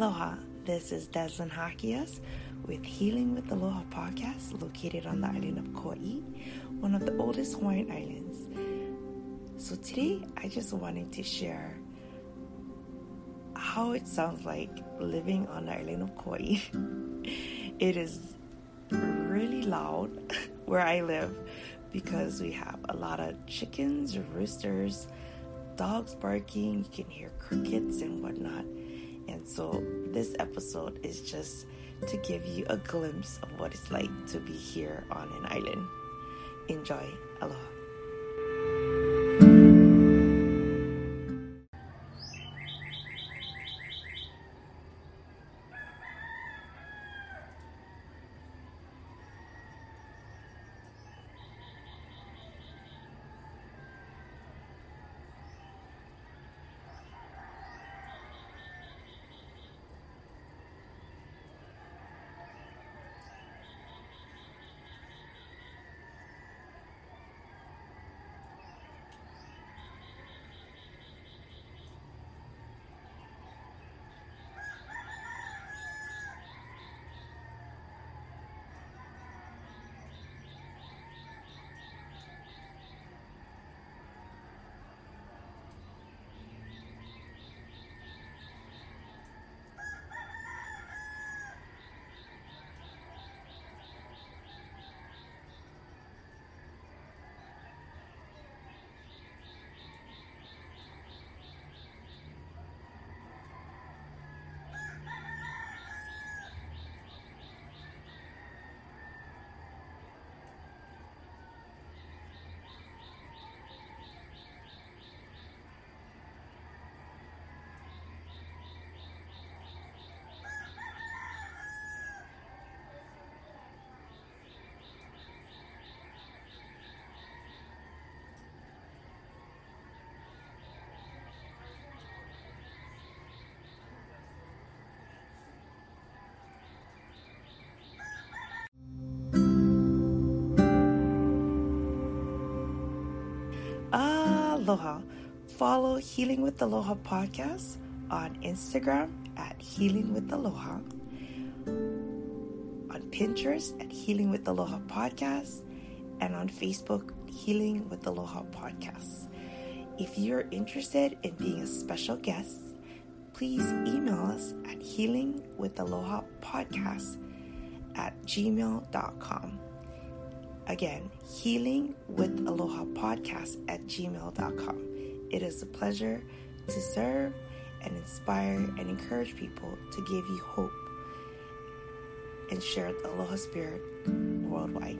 Aloha, this is Desmond Hakias with Healing with Aloha podcast located on the island of Kauai, one of the oldest Hawaiian islands. So today I just wanted to share how it sounds like living on the island of Kauai. it is really loud where I live because we have a lot of chickens, roosters, dogs barking, you can hear crickets and whatnot. And so this episode is just to give you a glimpse of what it's like to be here on an island. Enjoy. Aloha. Aloha. Follow Healing with Aloha podcast on Instagram at Healing with Aloha, on Pinterest at Healing with Aloha podcast, and on Facebook, Healing with Aloha podcast. If you're interested in being a special guest, please email us at healingwithaloha podcast at gmail.com. Again, healing with aloha podcast at gmail.com. It is a pleasure to serve and inspire and encourage people to give you hope and share the aloha spirit worldwide.